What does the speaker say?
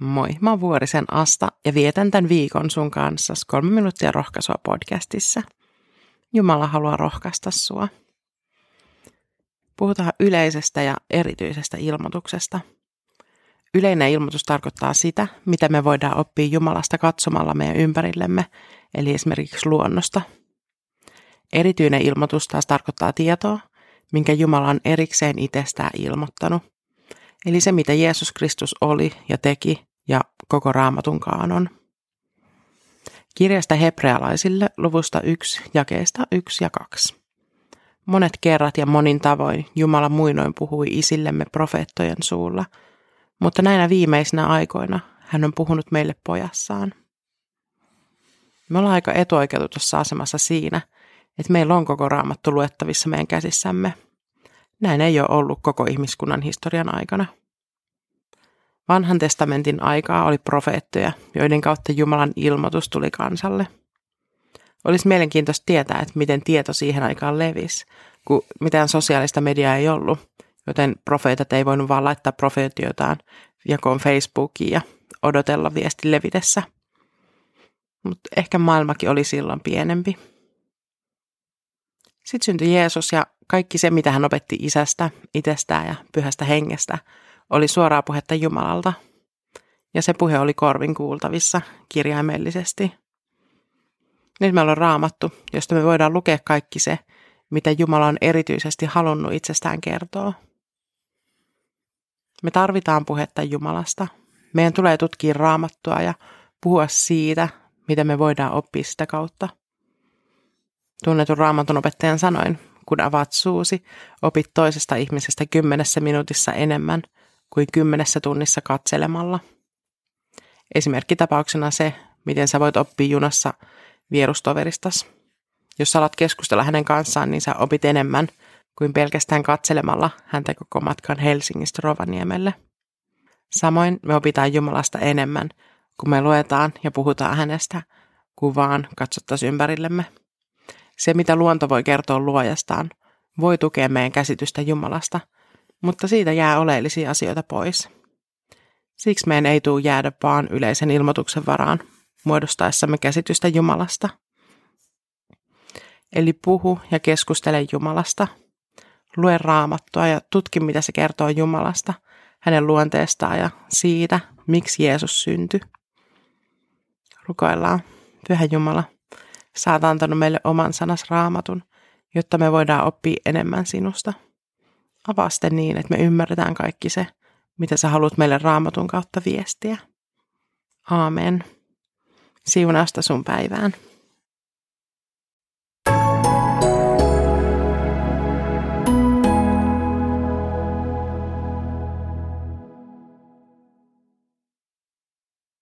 Moi, mä oon Vuorisen Asta ja vietän tämän viikon sun kanssa kolme minuuttia rohkaisua podcastissa. Jumala haluaa rohkaista sua. Puhutaan yleisestä ja erityisestä ilmoituksesta. Yleinen ilmoitus tarkoittaa sitä, mitä me voidaan oppia Jumalasta katsomalla meidän ympärillemme, eli esimerkiksi luonnosta. Erityinen ilmoitus taas tarkoittaa tietoa, minkä Jumala on erikseen itsestään ilmoittanut – Eli se, mitä Jeesus Kristus oli ja teki ja koko raamatun kaanon. Kirjasta hebrealaisille luvusta 1, jakeesta 1 ja 2. Monet kerrat ja monin tavoin Jumala muinoin puhui isillemme profeettojen suulla, mutta näinä viimeisinä aikoina hän on puhunut meille pojassaan. Me ollaan aika etuoikeututussa asemassa siinä, että meillä on koko raamattu luettavissa meidän käsissämme – näin ei ole ollut koko ihmiskunnan historian aikana. Vanhan testamentin aikaa oli profeettoja, joiden kautta Jumalan ilmoitus tuli kansalle. Olisi mielenkiintoista tietää, että miten tieto siihen aikaan levisi, kun mitään sosiaalista mediaa ei ollut, joten profeetat ei voinut vaan laittaa profeetiotaan jakoon Facebookiin ja odotella viestin levitessä. Mutta ehkä maailmakin oli silloin pienempi. Sitten syntyi Jeesus ja kaikki se, mitä hän opetti isästä, itsestään ja pyhästä hengestä, oli suoraa puhetta Jumalalta. Ja se puhe oli korvin kuultavissa kirjaimellisesti. Nyt meillä on raamattu, josta me voidaan lukea kaikki se, mitä Jumala on erityisesti halunnut itsestään kertoa. Me tarvitaan puhetta Jumalasta. Meidän tulee tutkia raamattua ja puhua siitä, mitä me voidaan oppia sitä kautta. Tunnetun raamatun opettajan sanoin, kun avaat suusi, opit toisesta ihmisestä kymmenessä minuutissa enemmän kuin kymmenessä tunnissa katselemalla. Esimerkkitapauksena se, miten sä voit oppia junassa vierustoveristas. Jos sä alat keskustella hänen kanssaan, niin sä opit enemmän kuin pelkästään katselemalla häntä koko matkan Helsingistä Rovaniemelle. Samoin me opitaan Jumalasta enemmän, kun me luetaan ja puhutaan hänestä, kuin vaan katsottaisiin ympärillemme. Se, mitä luonto voi kertoa luojastaan, voi tukea meidän käsitystä Jumalasta, mutta siitä jää oleellisia asioita pois. Siksi meidän ei tule jäädä vaan yleisen ilmoituksen varaan muodostaessamme käsitystä Jumalasta. Eli puhu ja keskustele Jumalasta. Lue raamattua ja tutki, mitä se kertoo Jumalasta, hänen luonteestaan ja siitä, miksi Jeesus syntyi. Rukoillaan. Pyhä Jumala, Sä oot antanut meille oman sanas raamatun, jotta me voidaan oppia enemmän sinusta. Avaa sitten niin, että me ymmärretään kaikki se, mitä sä haluat meille raamatun kautta viestiä. Aamen. Siunausta sun päivään.